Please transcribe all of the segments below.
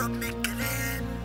i'm making it in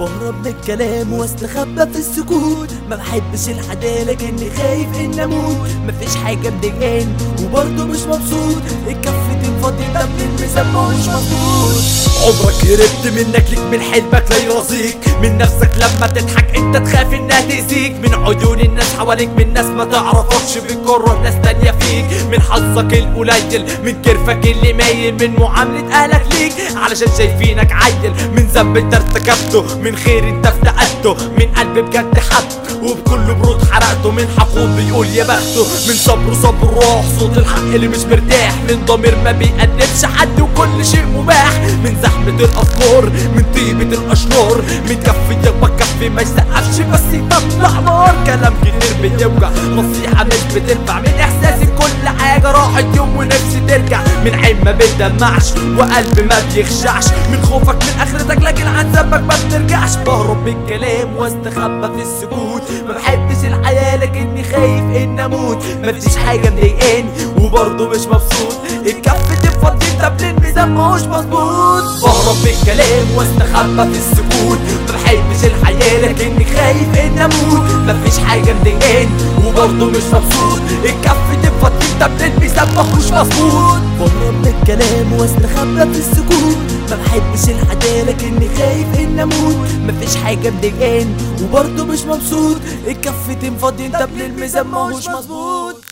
بهرب من الكلام واستخبى في السكوت. ما بحبش الحدايا لكني خايف ان أموت. مفيش حاجة مضايقاني وبرضه مش مبسوط. الكف تنفضي ده من الميزان مش مظبوط. عمرك هربت منك ليك من حلمك لا يرضيك. من نفسك لما تضحك أنت تخاف إنها تأذيك. من عيون الناس حواليك من ناس ما تعرفكش. بتكره ناس تانية فيك. من حظك القليل من كرفك اللي مايل من معاملة أهلك ليك. علشان شايفينك عيل من ذنب انت ارتكبته. من خير انت افتقدته. من قلب بجد حد وبكل برود حرقته. من حقود بيقول يا بخته. من صبر صبر روح. صوت الحق اللي مش مرتاح. من ضمير ما بيأنبش حد. وكل شيء مباح. من زحمة الأفكار. من طيبة الأشرار. من كف يبقى كف ما يسقفش. بس يطلع نار. كلام كتير بيوجع. نصيحة مش بتنفع. من إحساسي كل يوم ونفسي ترجع؟ من عين ما بتدمعش وقلب ما بيخشعش. من خوفك من آخرتك لكن عن ذنبك ما بترجعش. بهرب بالكلام واستخبى في السكوت. ما بحبش الحياة لكني خايف إن أموت. مفيش حاجة مضايقاني وبرضه مش مبسوط. الكف تفضي طب الميزان ماهوش مظبوط؟ بهرب بالكلام واستخبى في السكوت. ما بحبش الحياة لكني خايف إن أموت. مفيش حاجة مضايقاني وبرضه مش مبسوط. الكف تفضي طب الميزان ماهوش مظبوط. بهرب من الكلام واستخبى في السكوت ما بحبش الحدايا لكني خايف ان أموت. مفيش حاجة مضايقاني وبرضه مش مبسوط. الكف تنفضي انت بالميزان ماهوش مظبوط.